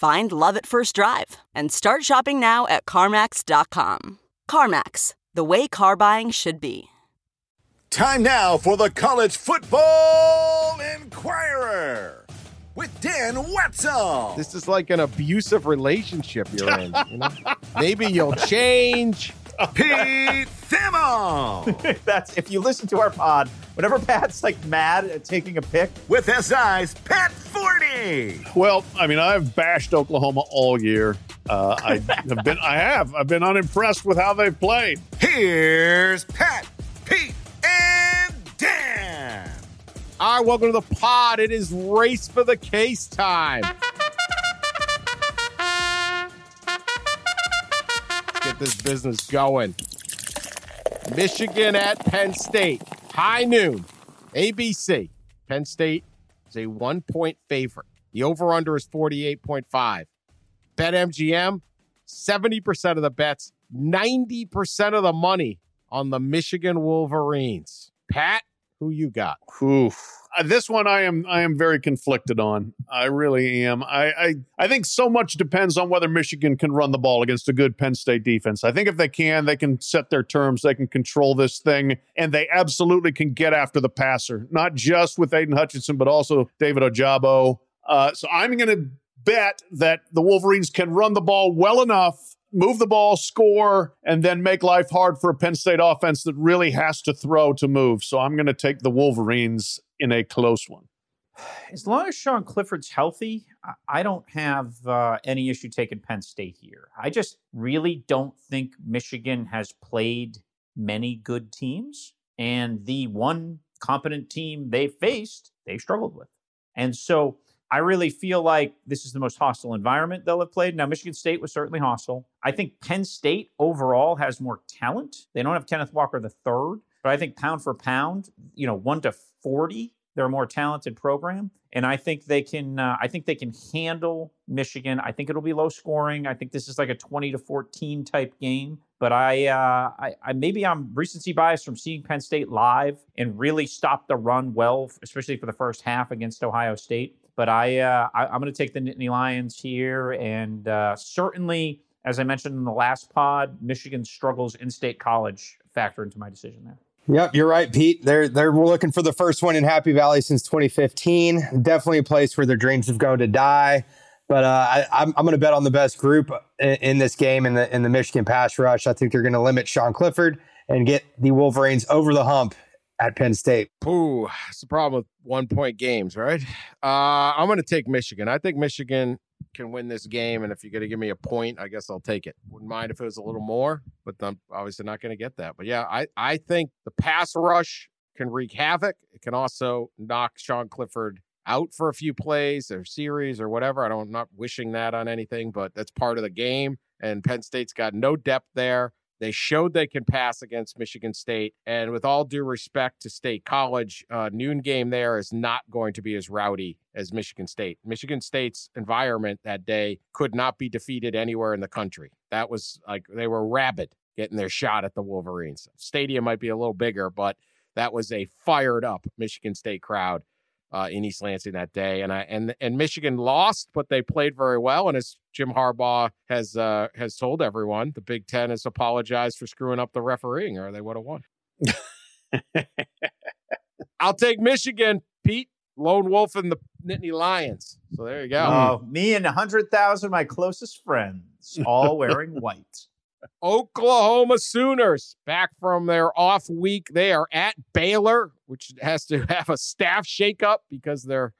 Find love at first drive and start shopping now at CarMax.com. CarMax, the way car buying should be. Time now for the College Football Inquirer with Dan Wetzel. This is like an abusive relationship you're in. You know? Maybe you'll change. Pete Thamel That's if you listen to our pod, whenever Pat's like mad at taking a pick, with SI's Pat Forde. Well, I mean, I've bashed Oklahoma all year. Uh, I have been, I have, I've been unimpressed with how they've played. Here's Pat, Pete, and Dan. All right, welcome to the pod. It is race for the case time. This business going. Michigan at Penn State, high noon, ABC. Penn State is a one point favorite. The over under is 48.5. Bet MGM, 70% of the bets, 90% of the money on the Michigan Wolverines. Pat, who you got? Oof. Uh, this one I am I am very conflicted on. I really am. I, I I think so much depends on whether Michigan can run the ball against a good Penn State defense. I think if they can, they can set their terms, they can control this thing, and they absolutely can get after the passer, not just with Aidan Hutchinson, but also David Ojabo. Uh, so I'm going to bet that the Wolverines can run the ball well enough move the ball, score, and then make life hard for a Penn State offense that really has to throw to move. So I'm going to take the Wolverines in a close one. as long as Sean Clifford's healthy, I- don't have uh, any issue taking Penn State here. I just really don't think Michigan has played many good teams, and the one competent team they faced, they struggled with. And so I really feel like this is the most hostile environment they'll have played. Now, Michigan State was certainly hostile. I think Penn State overall has more talent. They don't have Kenneth Walker the third, but I think pound for pound, you know, one to forty, they're a more talented program, and I think they can. Uh, I think they can handle Michigan. I think it'll be low scoring. I think this is like a twenty to fourteen type game. But I, uh, I, I maybe I'm recency bias from seeing Penn State live and really stop the run well, especially for the first half against Ohio State. But I, uh, I I'm going to take the Nittany Lions here, and uh, certainly, as I mentioned in the last pod, Michigan struggles in state college factor into my decision there. Yep, you're right, Pete. They're they're looking for the first one in Happy Valley since 2015. Definitely a place where their dreams have gone to die. But uh, I, I'm I'm going to bet on the best group in, in this game in the in the Michigan pass rush. I think they're going to limit Sean Clifford and get the Wolverines over the hump at Penn State. Pooh, it's the problem with one point games, right? Uh, I'm going to take Michigan. I think Michigan can win this game. And if you're going to give me a point, I guess I'll take it. Wouldn't mind if it was a little more, but I'm obviously not going to get that. But yeah, I, I think the pass rush can wreak havoc. It can also knock Sean Clifford out for a few plays or series or whatever. I don't, I'm not wishing that on anything, but that's part of the game. And Penn State's got no depth there. They showed they can pass against Michigan State. And with all due respect to State College, uh, noon game there is not going to be as rowdy as Michigan State. Michigan State's environment that day could not be defeated anywhere in the country. That was like they were rabid getting their shot at the Wolverines. Stadium might be a little bigger, but that was a fired up Michigan State crowd uh, in East Lansing that day, and I and and Michigan lost, but they played very well. And as Jim Harbaugh has uh, has told everyone, the Big Ten has apologized for screwing up the refereeing, or they would have won. I'll take Michigan, Pete. Lone wolf and the Nittany Lions. So there you go. Oh, me and 100,000 of my closest friends, all wearing white. Oklahoma Sooners back from their off week. They are at Baylor, which has to have a staff shakeup because they're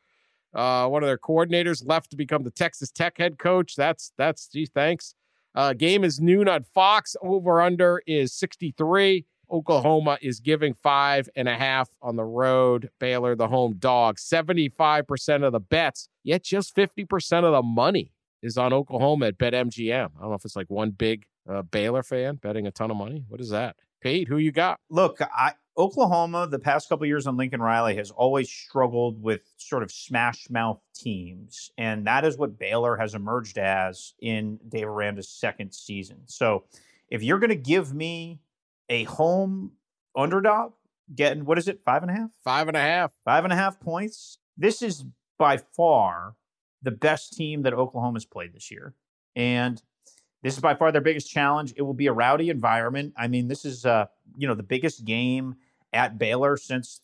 uh, one of their coordinators left to become the Texas Tech head coach. That's that's gee, thanks. Uh, game is noon on Fox. Over under is 63. Oklahoma is giving five and a half on the road. Baylor, the home dog, 75% of the bets, yet just 50% of the money is on Oklahoma at BetMGM. I don't know if it's like one big uh, Baylor fan betting a ton of money. What is that? Pete, who you got? Look, I, Oklahoma, the past couple years on Lincoln Riley, has always struggled with sort of smash mouth teams. And that is what Baylor has emerged as in Dave Aranda's second season. So if you're going to give me a home underdog, getting, what is it, five and a half? Five and a half. Five and a half points. This is by far the best team that Oklahoma's played this year. And this is by far their biggest challenge. It will be a rowdy environment. I mean, this is uh, you know, the biggest game at Baylor since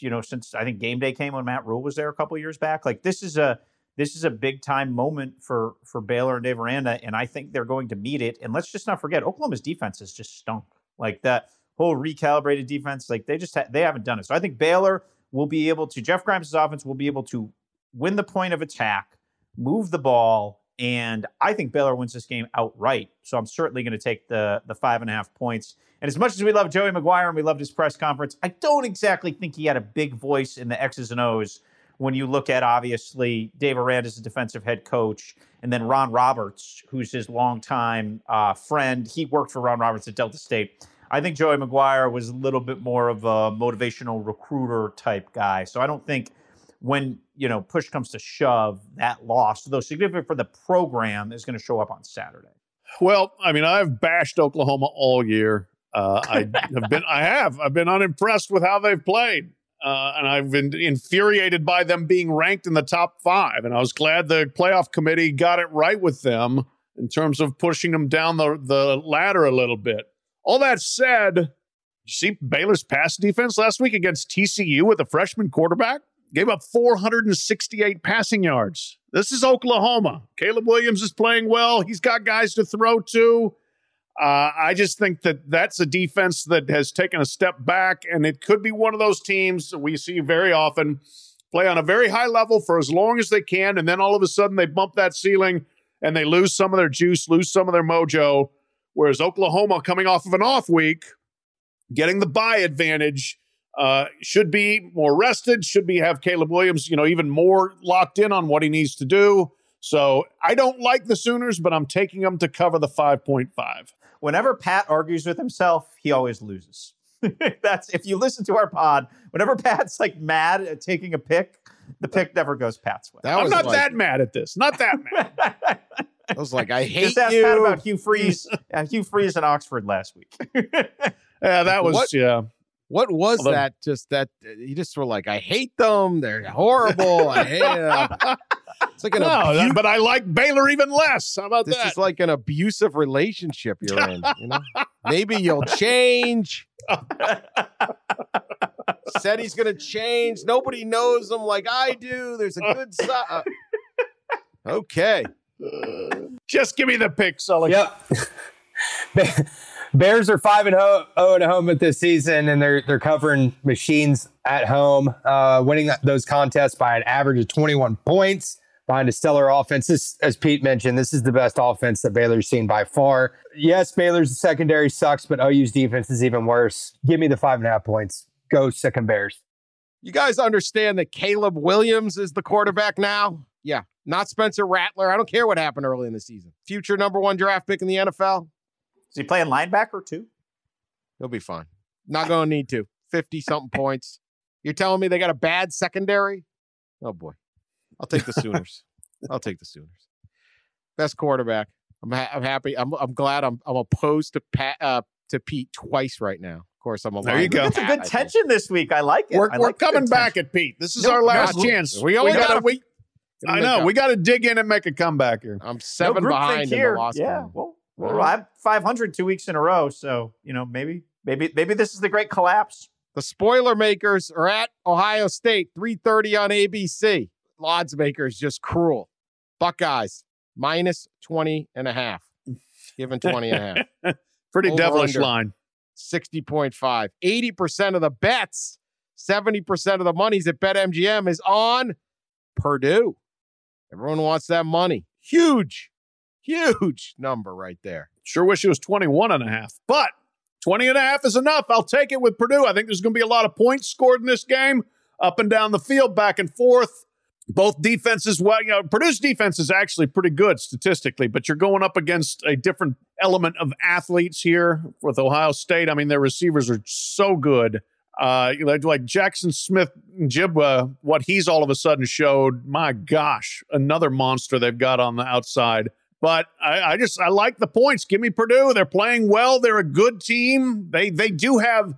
you know, since I think game day came when Matt Rhule was there a couple years back. Like this is a this is a big time moment for for Baylor and Dave Aranda, and I think they're going to meet it. And let's just not forget, Oklahoma's defense has just stunk. Like that whole recalibrated defense, like they just ha- they haven't done it. So I think Baylor will be able to Jeff Grimes' offense will be able to win the point of attack, move the ball, and I think Baylor wins this game outright. So I'm certainly going to take the the five and a half points. And as much as we love Joey McGuire and we loved his press conference, I don't exactly think he had a big voice in the X's and O's when you look at obviously Dave Aranda as a defensive head coach, and then Ron Roberts, who's his longtime uh, friend. He worked for Ron Roberts at Delta State. I think Joey McGuire was a little bit more of a motivational recruiter type guy. So I don't think when you know push comes to shove, that loss, though significant for the program, is going to show up on Saturday. Well, I mean, I've bashed Oklahoma all year. Uh, I have been, I have, I've been unimpressed with how they've played, uh, and I've been infuriated by them being ranked in the top five. And I was glad the playoff committee got it right with them in terms of pushing them down the the ladder a little bit. All that said, you see Baylor's pass defense last week against TCU with a freshman quarterback gave up 468 passing yards. This is Oklahoma. Caleb Williams is playing well. He's got guys to throw to. Uh, I just think that that's a defense that has taken a step back, and it could be one of those teams we see very often play on a very high level for as long as they can, and then all of a sudden they bump that ceiling and they lose some of their juice, lose some of their mojo. Whereas Oklahoma, coming off of an off week, getting the bye advantage, uh, should be more rested. Should be have Caleb Williams, you know, even more locked in on what he needs to do. So I don't like the Sooners, but I'm taking them to cover the 5.5. Whenever Pat argues with himself, he always loses. That's if you listen to our pod. Whenever Pat's like mad at taking a pick, the pick never goes Pat's way. I'm not like, that mad at this. Not that mad. I was like, I hate Just ask you. Pat about Hugh Freeze. uh, Hugh Freeze in Oxford last week. yeah, that was what? yeah. What was Although, that? Just that you just were like, I hate them. They're horrible. I hate them. It's like an no, abu- but I like Baylor even less. How about this that? is like an abusive relationship you're in. You know, maybe you'll change. Said he's going to change. Nobody knows him like I do. There's a good side. Uh, okay. Just give me the pick, Sully. Yep. Bears are five and zero oh at home at this season, and they're they're covering machines at home, uh, winning those contests by an average of 21 points behind a stellar offense. This, as Pete mentioned, this is the best offense that Baylor's seen by far. Yes, Baylor's secondary sucks, but OU's defense is even worse. Give me the five and a half points. Go second Bears. You guys understand that Caleb Williams is the quarterback now? Yeah, not Spencer Rattler. I don't care what happened early in the season. Future number one draft pick in the NFL. Is he playing linebacker too? He'll be fine. Not going to need to. 50 something points. You're telling me they got a bad secondary? Oh boy. I'll take the Sooners. I'll take the Sooners. Best quarterback. I'm ha- I'm happy. I'm I'm glad I'm I'm opposed to Pat uh, to Pete twice right now. Of course, I'm a there you go. It's a good tension this week. I like it. We're, I we're like coming back at Pete. This is no, our last chance. We only got a week. I know we got to dig in and make a comeback here. I'm seven no behind in here. the loss. Yeah. Well, well, I'm 500 two weeks in a row, so you know maybe maybe maybe this is the great collapse. The spoiler makers are at Ohio State, 3:30 on ABC. odds maker is just cruel. Buckeyes minus 20 and a half. Given 20 and a half. Pretty Over devilish under. line. 60.5. 80% of the bets, 70% of the monies at BetMGM is on Purdue. Everyone wants that money. Huge, huge number right there. Sure wish it was 21 and a half, but 20 and a half is enough. I'll take it with Purdue. I think there's going to be a lot of points scored in this game, up and down the field, back and forth. Both defenses, well, you know, Purdue's defense is actually pretty good statistically, but you're going up against a different element of athletes here with Ohio State. I mean, their receivers are so good. Uh, like Jaxon Smith Njigba, what he's all of a sudden showed, my gosh, another monster they've got on the outside. But I, I just I like the points. Give me Purdue. They're playing well. They're a good team. They they do have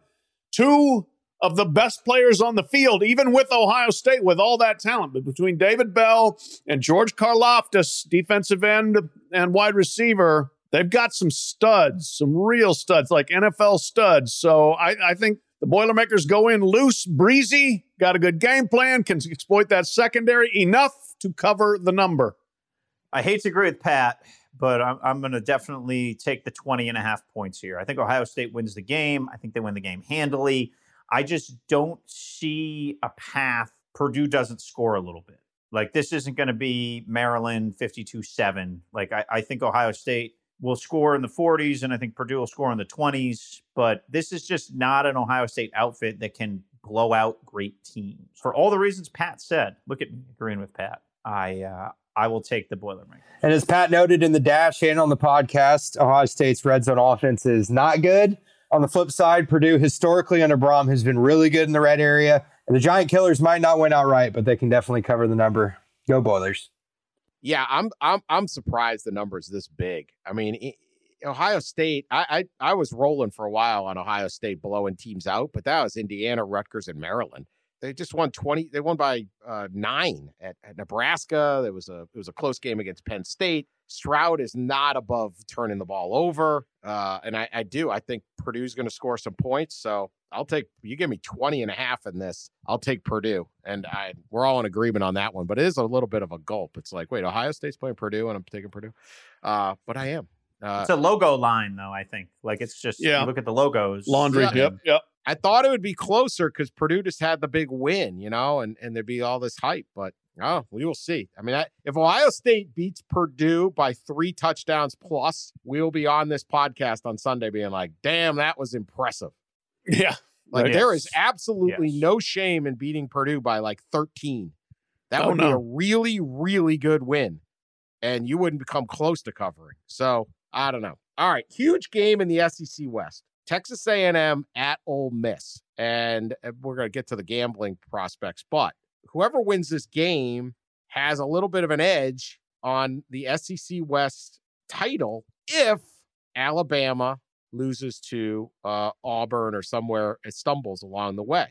two of the best players on the field, even with Ohio State, with all that talent. But between David Bell and George Karlaftis, defensive end and wide receiver, they've got some studs, some real studs, like NFL studs. So I, I think the Boilermakers go in loose, breezy, got a good game plan, can exploit that secondary enough to cover the number. I hate to agree with Pat, but I'm, I'm going to definitely take the 20 and a half points here. I think Ohio State wins the game. I think they win the game handily. I just don't see a path Purdue doesn't score a little bit. Like this isn't going to be Maryland 52 7. Like I, I think Ohio State will score in the 40s and I think Purdue will score in the 20s. But this is just not an Ohio State outfit that can blow out great teams. For all the reasons Pat said, look at me agreeing with Pat. I uh, I will take the Boilermakers. And as Pat noted in the dash and on the podcast, Ohio State's red zone offense is not good. On the flip side, Purdue historically under Brohm has been really good in the red area. And the Giant Killers might not win outright, but they can definitely cover the number. Go Boilers. Yeah, I'm I'm I'm surprised the number's this big. I mean, i- Ohio State. I, I I was rolling for a while on Ohio State blowing teams out, but that was Indiana, Rutgers, and Maryland. They just won twenty. They won by uh, nine at, at Nebraska. There was a it was a close game against Penn State. Stroud is not above turning the ball over, uh, and I, I do. I think Purdue's going to score some points. So I'll take you give me 20 and a half in this. I'll take Purdue. And I we're all in agreement on that one, but it is a little bit of a gulp. It's like, wait, Ohio State's playing Purdue and I'm taking Purdue. Uh, but I am. Uh, It's a logo line, though. I think like it's just Yeah. you look at the logos. Laundry. Yeah. Yep. Yep. I thought it would be closer because Purdue just had the big win, you know, and, and there'd be all this hype. But oh, we will see. I mean, I, if Ohio State beats Purdue by three touchdowns plus, we'll be on this podcast on Sunday being like, damn, that was impressive. Yeah. Like Right. there is absolutely Yes. no shame in beating Purdue by like 13. That Oh, would be a really, really good win. And you wouldn't become close to covering. So I don't know. All right. Huge game in the SEC West. Texas A&M at Ole Miss. And uh, we're going to get to the gambling prospects, but whoever wins this game has a little bit of an edge on the SEC West title if Alabama loses to uh, Auburn or somewhere it stumbles along the way.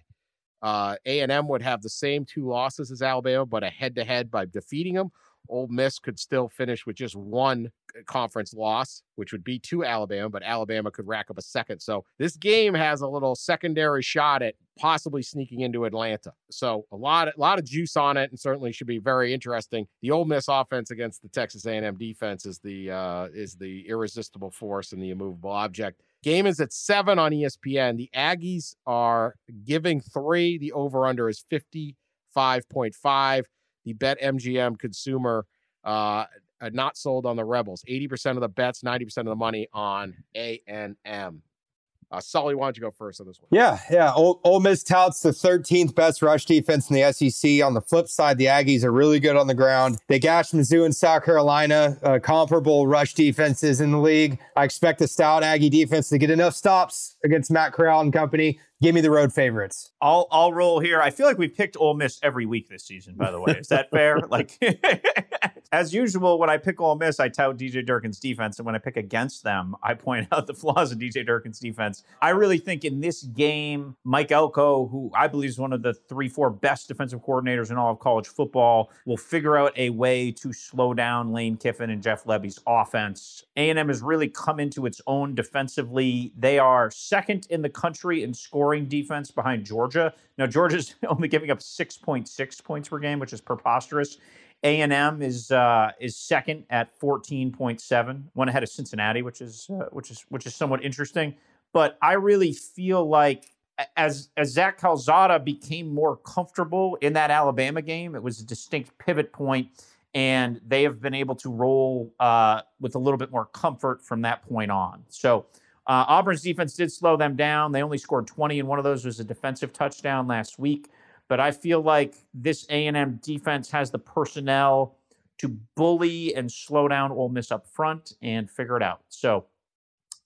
Uh, A&M would have the same two losses as Alabama, but a head-to-head by defeating them. Ole Miss could still finish with just one uh, conference loss, which would be to Alabama, but Alabama could rack up a second. So this game has a little secondary shot at possibly sneaking into Atlanta. So a lot, a lot of juice on it, and certainly should be very interesting. The Ole Miss offense against the Texas A&M defense is the uh, is the irresistible force and the immovable object. Game is at seven on ESPN. The Aggies are giving three. The over under is 55.5. The Bet MGM consumer uh, uh, not sold on the Rebels. 80% of the bets, 90% of the money on A&M. Uh, Sully, why don't you go first on this one? Yeah, yeah. Ole, Ole Miss touts the 13th best rush defense in the SEC. On the flip side, the Aggies are really good on the ground. They gashed Mizzou and South Carolina, uh, comparable rush defenses in the league. I expect the stout Aggie defense to get enough stops against Matt Corral and company. Give me the road favorites. I'll I'll roll here. I feel like we've picked Ole Miss every week this season. By the way, is that fair? like, as usual, when I pick Ole Miss, I tout DJ Durkin's defense, and when I pick against them, I point out the flaws in DJ Durkin's defense. I really think in this game, Mike Elko, who I believe is one of the three, four best defensive coordinators in all of college football, will figure out a way to slow down Lane Kiffin and Jeff Lebby's offense. A&M has really come into its own defensively. They are second in the country in scoring scoring defense behind Georgia. Now Georgia's only giving up 6.6 points per game, which is preposterous. A&M is uh, is second at 14.7, one ahead of Cincinnati, which is uh, which is which is somewhat interesting. But I really feel like as as Zach Calzada became more comfortable in that Alabama game, it was a distinct pivot point, and they have been able to roll uh, with a little bit more comfort from that point on. So. Uh, Auburn's defense did slow them down. They only scored 20, and one of those was a defensive touchdown last week but I feel like this A&M defense has the personnel to bully and slow down Ole Miss up front and figure it out. So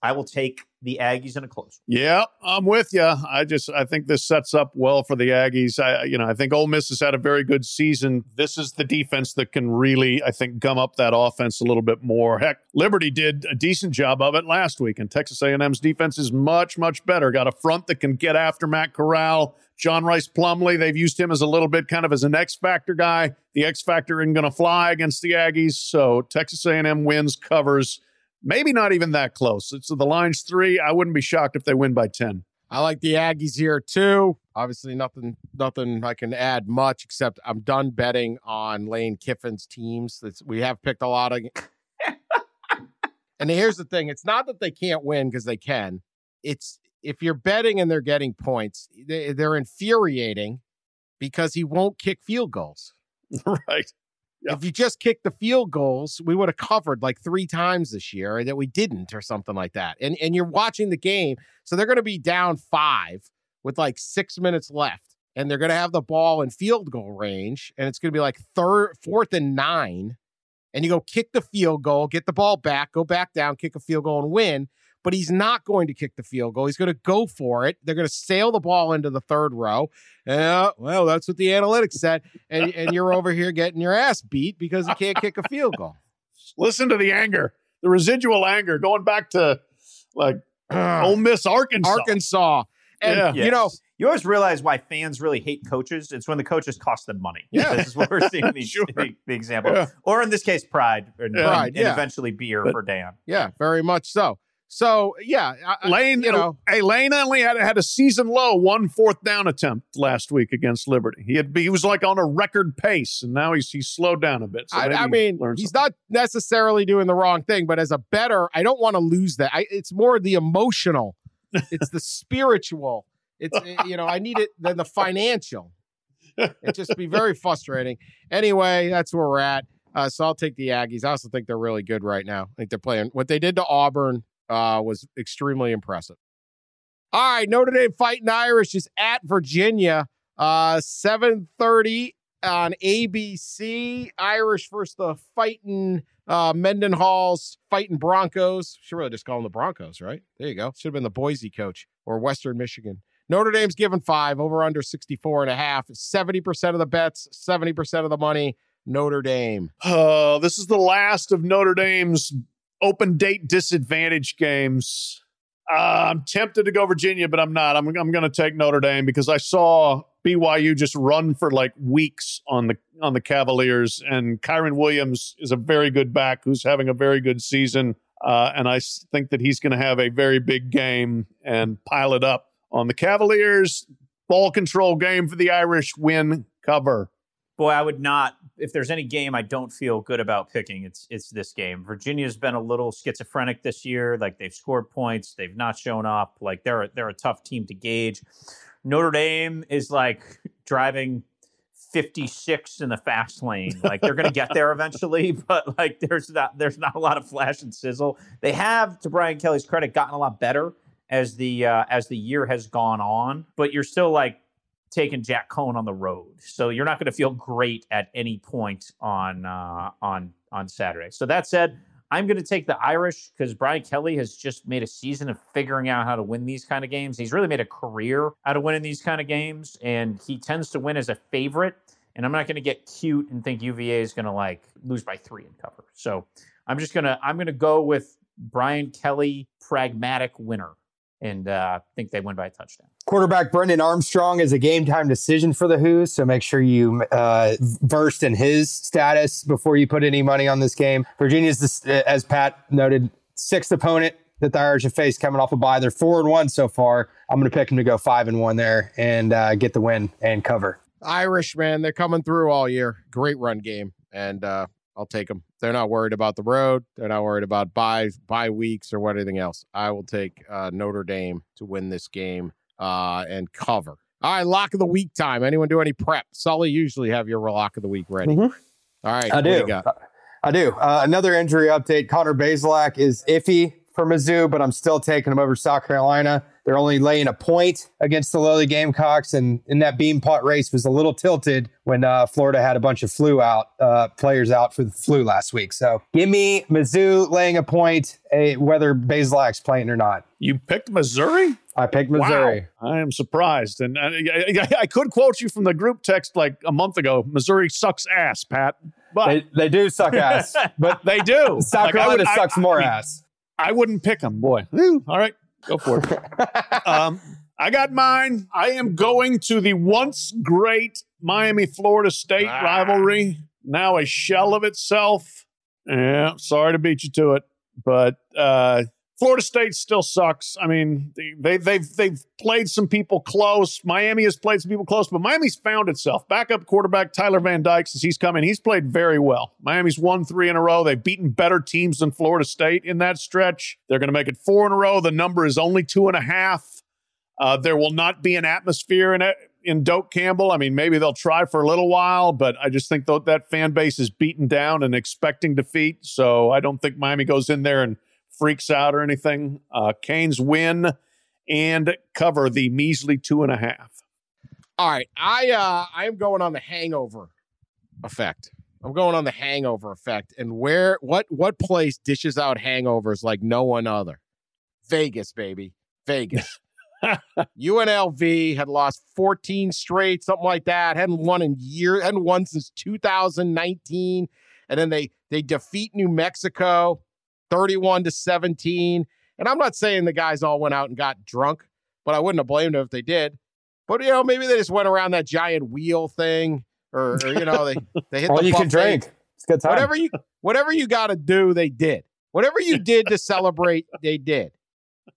I will take the Aggies in a close. Yeah, I'm with you. I just I think this sets up well for the Aggies. I you know I think Ole Miss has had a very good season. This is the defense that can really I think gum up that offense a little bit more. Heck, Liberty did a decent job of it last week, and Texas A&M's defense is much much better. Got a front that can get after Matt Corral. John Rhys Plumlee, they've used him as a little bit kind of as an X factor guy. The X factor isn't going to fly against the Aggies, so Texas A&M wins, covers. Maybe not even that close. It's the line's three. I wouldn't be shocked if they win by ten. I like the Aggies here too. Obviously, nothing, nothing I can add much except I'm done betting on Lane Kiffin's teams. That's, we have picked a lot of. and here's the thing: it's not that they can't win because they can. It's if you're betting and they're getting points, they, they're infuriating because he won't kick field goals. right. If you just kicked the field goals, we would have covered like three times this year that we didn't, or something like that. And and you're watching the game, so they're going to be down five with like six minutes left, and they're going to have the ball in field goal range, and it's going to be like third, fourth, and nine, and you go kick the field goal, get the ball back, go back down, kick a field goal, and win but he's not going to kick the field goal. He's going to go for it. They're going to sail the ball into the third row. Yeah, well, that's what the analytics said. And, and you're over here getting your ass beat because he can't kick a field goal. Listen to the anger, the residual anger going back to like Ole Miss, Arkansas. Arkansas. And, yeah. Yes. you know, you always realize why fans really hate coaches. It's when the coaches cost them money. Yeah. This is what we're seeing the, sure. the, the example. Yeah. Or in this case, pride. And, yeah. pride, and, yeah. eventually beer but, for Dan. Yeah, very much so. So yeah, I, Lane, you know, hey, Lane only had had a season low one fourth down attempt last week against Liberty. He had he was like on a record pace, and now he's he's slowed down a bit. So I, I mean, he's not necessarily doing the wrong thing, but as a better, I don't want to lose that. I, it's more the emotional, it's the spiritual. It's eh, you know, I need it than the financial. It just be very frustrating. Anyway, that's where we're at. Uh, so I'll take the Aggies. I also think they're really good right now. I think they're playing what they did to Auburn uh, was extremely impressive. All right, Notre Dame fighting Irish is at Virginia, uh, 7:30 on ABC. Irish versus the fighting uh, Mendenhall's fighting Broncos. Should really just call them the Broncos, right? There you go. Should have been the Boise coach or Western Michigan. Notre Dame's given five, over under 64 and a half. 70% of the bets, 70% of the money. Notre Dame. Oh, this is the last of Notre Dame's open date disadvantage games. Uh, I'm tempted to go Virginia, but I'm not. I'm, I'm going to take Notre Dame because I saw BYU just run for like weeks on the on the Cavaliers, and Kyren Williams is a very good back who's having a very good season, uh, and I think that he's going to have a very big game and pile it up on the Cavaliers. Ball control game for the Irish win cover. Boy, I would not. If there's any game I don't feel good about picking, it's it's this game. Virginia's been a little schizophrenic this year. Like they've scored points, they've not shown up. Like they're they're a tough team to gauge. Notre Dame is like driving 56 in the fast lane. Like they're going to get there eventually, but like there's not there's not a lot of flash and sizzle. They have, to Brian Kelly's credit, gotten a lot better as the uh, as the year has gone on. But you're still like taking Jack Coan on the road, so you're not going to feel great at any point on uh, on on Saturday. So that said, I'm going to take the Irish because Brian Kelly has just made a season of figuring out how to win these kind of games. He's really made a career out of winning these kind of games, and he tends to win as a favorite. And I'm not going to get cute and think UVA is going to like lose by three and cover. So I'm just gonna I'm gonna go with Brian Kelly, pragmatic winner and uh, think they win by a touchdown. Quarterback Brennan Armstrong is a game time decision for the Hoos, so make sure you uh, versed in his status before you put any money on this game. Virginia's, this, as Pat noted, sixth opponent that the Irish have faced coming off a bye. They're four and one so far. I'm going to pick them to go five and one there and uh, get the win and cover. Irish man, they're coming through all year. Great run game, and uh, I'll take them. They're not worried about the road. They're not worried about bye bye weeks or what anything else. I will take uh, Notre Dame to win this game uh, and cover. All right, lock of the week time. Anyone do any prep? Sully usually have your lock of the week ready. Mhm. All right, I what you do. got? I do. Uh, another injury update. Connor Bazelak is iffy for Mizzou, but I'm still taking him over South Carolina. They're only laying a point against the lowly Gamecocks, and in that beam pot race was a little tilted when uh, Florida had a bunch of flu out uh, players out for the flu last week. So give me Mizzou laying a point, eh, whether Bazelak's playing or not. You picked Missouri? I picked Missouri. Wow. I am surprised. And I, I, I could quote you from the group text like a month ago Missouri sucks ass, Pat. But They, they do suck ass, but they do. South Like, Carolina would- sucks more ass. I wouldn't pick them, boy. All right, go for it. um, I got mine. I am going to the once great Miami Florida State Ah. rivalry, now a shell of itself. Yeah, sorry to beat you to it, but uh, Florida State still sucks. I mean, they, they they've they've played some people close. Miami has played some people close, but Miami's found itself. Backup quarterback Tyler Van Dyke, since he's come in, he's played very well. Miami's won three in a row. They've beaten better teams than Florida State in that stretch. They're going to make it four in a row. The number is only two and a half. Uh, there will not be an atmosphere in it in Doak Campbell. I mean, maybe they'll try for a little while, but I just think that that fan base is beaten down and expecting defeat. So I don't think Miami goes in there and freaks out or anything. Uh, Canes win and cover the measly two and a half. All right, I uh I am going on the hangover effect. I'm going on the hangover effect, and where what what place dishes out hangovers like no one other? Vegas, baby, Vegas. UNLV had lost 14 straight, something like that. Hadn't won in year, hadn't won since 2019, and then they they defeat New Mexico 31 to 17. And I'm not saying the guys all went out and got drunk, but I wouldn't have blamed them if they did. But you know, maybe they just went around that giant wheel thing, or, or you know, they they hit All the you can drink. It's good time. Whatever you whatever you got to do, they did. Whatever you did to celebrate, they did.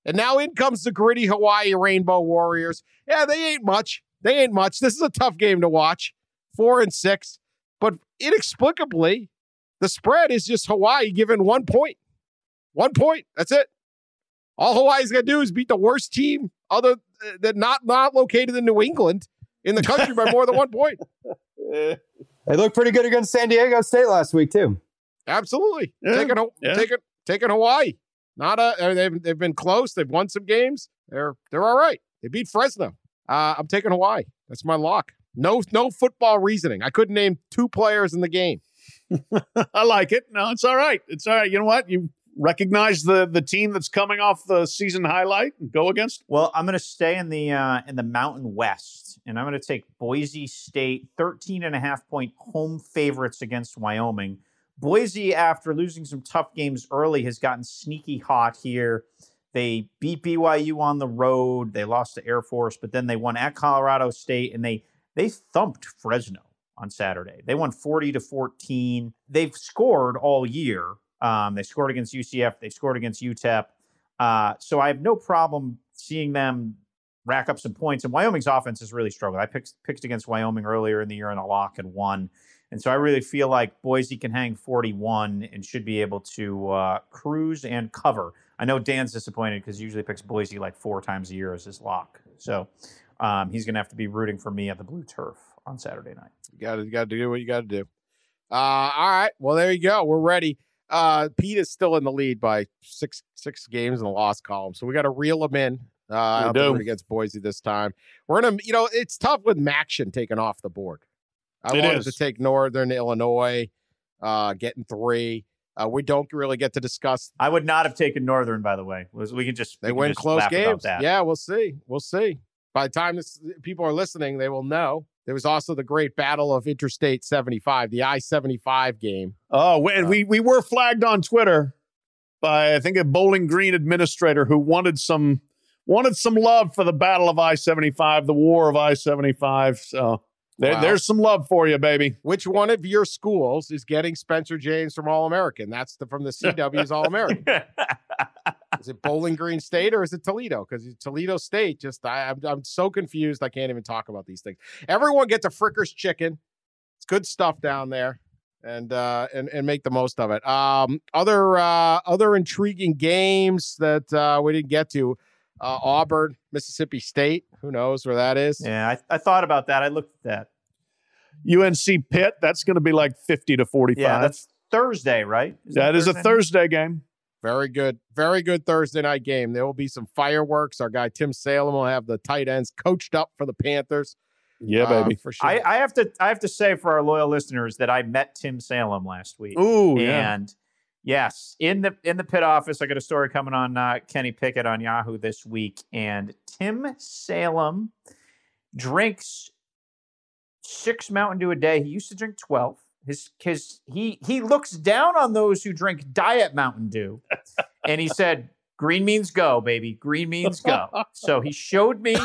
And now in comes the gritty Hawaii Rainbow Warriors. Yeah, they ain't much. They ain't much. This is a tough game to watch. Four and six, but inexplicably, the spread is just Hawaii given one point. One point. That's it. All Hawaii's got to do is beat the worst team other uh, that not not located in New England in the country by more than one point. They looked pretty good against San Diego State last week too. Absolutely. Yeah, Taking, yeah. taking, taking Hawaii. Not a, I mean, they've, they've been close. They've won some games. They're, they're all right. They beat Fresno. Uh, I'm taking Hawaii. That's my lock. No, no football reasoning. I couldn't name two players in the game. I like it. No, it's all right. It's all right. You know what? You recognize the the team that's coming off the season highlight and go against. Well, I'm going to stay in the uh, in the Mountain West, and I'm going to take Boise State 13 and a half point home favorites against Wyoming. Boise, after losing some tough games early, has gotten sneaky hot here. They beat BYU on the road. They lost to Air Force, but then they won at Colorado State, and they they thumped Fresno on Saturday. They won 40 to 14. They've scored all year. Um, they scored against UCF. They scored against UTEP. Uh, so I have no problem seeing them rack up some points. And Wyoming's offense has really struggled. I picked picked against Wyoming earlier in the year in a lock and won. And so I really feel like Boise can hang 41 and should be able to uh, cruise and cover. I know Dan's disappointed because he usually picks Boise like four times a year as his lock. So um, he's going to have to be rooting for me at the blue turf on Saturday night. You got to, do what you got to do. Uh, all right. Well, there you go. We're ready. Uh, Pete is still in the lead by six six games in the loss column, so we got to reel him in. Uh, We don't do. think we're against Boise this time. We're gonna, you know, it's tough with MACtion taken off the board. I It wanted is. to take Northern Illinois, uh, getting three. Uh, we don't really get to discuss. I would not have taken Northern, by the way. We can just They win just close games. Yeah, we'll see. We'll see. By the time this, people are listening, they will know. There was also the great battle of Interstate 75, the I 75 game. Oh, and Uh, we we were flagged on Twitter by I think a Bowling Green administrator who wanted some wanted some love for the Battle of I seventy five, the War of I seventy five. So there, Wow. there's some love for you, baby. Which one of your schools is getting Spencer James from All American? That's the from the CW's All American. Is it Bowling Green State or is it Toledo? Because Toledo State, just I, I'm I'm so confused. I can't even talk about these things. Everyone gets a Frickers chicken. It's good stuff down there, and uh, and and make the most of it. Um, other uh, other intriguing games that uh, we didn't get to. Uh, Auburn, Mississippi State. Who knows where that is? Yeah, I, I thought about that. I looked at that. UNC Pitt, that's going to be like 50 to 45. Yeah, that's Thursday, right? Is that is a Thursday? Thursday game. Very good, very good Thursday night game. There will be some fireworks. Our guy Tim Salem will have the tight ends coached up for the Panthers. Yeah, uh, baby. for sure. I, I have to I have to say for our loyal listeners that I met Tim Salem last week. Ooh, yeah. and yes, in the in the Pitt office, I got a story coming on uh, Kenny Pickett on Yahoo this week, and Tim Salem drinks six Mountain Dew a day. He used to drink twelve. His his he he looks down on those who drink Diet Mountain Dew, and he said. Green means go, baby. Green means go. So he showed me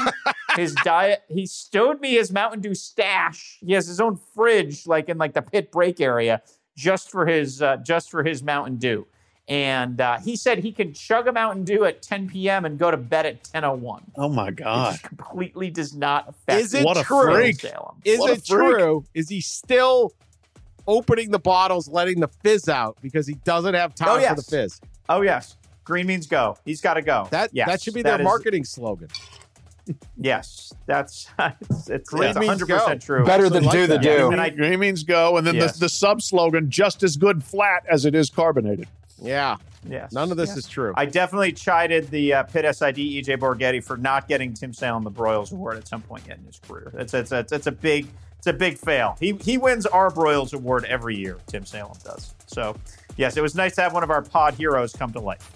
his diet. He showed me his Mountain Dew stash. He has his own fridge, like in like the pit break area, just for his uh, just for his Mountain Dew. And uh, he said he can chug a Mountain Dew at 10 p.m. and go to bed at 10:01. Oh, my It God. just completely does not affect. Is it What a true? freak. Salem. Is What it true? Is he still opening the bottles, letting the fizz out because he doesn't have time Oh, for the fizz? Oh yes, green means go. He's got to go. That yes, that should be their is- marketing slogan. Yes, that's it's it's, Green means 100 go. percent true. Better than like do the that. Yeah, do. and I- Green means go. And then Yes. the, the sub slogan, just as good flat as it is carbonated. Yeah, Yes, none of this yes. is true. I definitely chided the uh, Pitt SID EJ Borghetti for not getting Tim Salem the Broyles Award at some point yet in his career. It's it's it's, it's a big it's a big fail. He he wins our Broyles Award every year. Tim Salem does. So yes, it was nice to have one of our pod heroes come to life.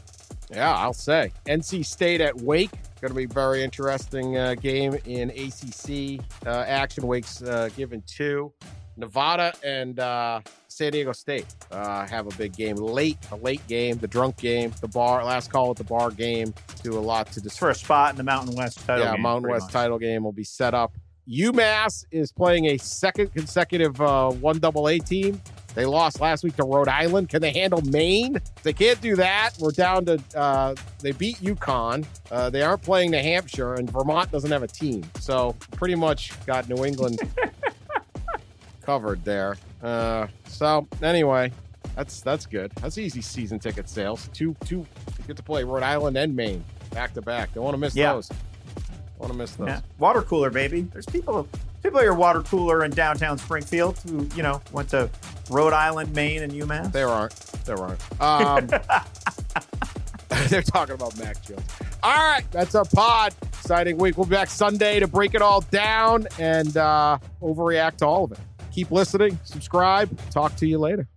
yeah, I'll say NC State at Wake. Going to be a very interesting uh, game in ACC uh, action. Wake's uh, given two. Nevada and uh, San Diego State uh, have a big game late, a late game, the drunk game, the bar, last call at the bar game. Do a lot to It's for a spot in the Mountain West title. yeah, game, Mountain West much. title game will be set up. UMass is playing a second consecutive uh, one double A team. They lost last week to Rhode Island. Can they handle Maine? If they can't do that, we're down to. Uh, they beat UConn. Uh, they aren't playing New Hampshire, and Vermont doesn't have a team. So pretty much got New England covered there. Uh, so anyway, that's that's good. That's easy season ticket sales. Two two you get to play Rhode Island and Maine back to back. Don't want to miss Yeah. those. Want to miss those. Yeah. Water cooler, baby. There's people people at your water cooler in downtown Springfield who you know went to Rhode Island, Maine, and UMass. There aren't. There aren't. Um, they're talking about Mac Jones. All right, that's our pod. Exciting week. We'll be back Sunday to break it all down and uh, overreact to all of it. Keep listening. Subscribe. Talk to you later.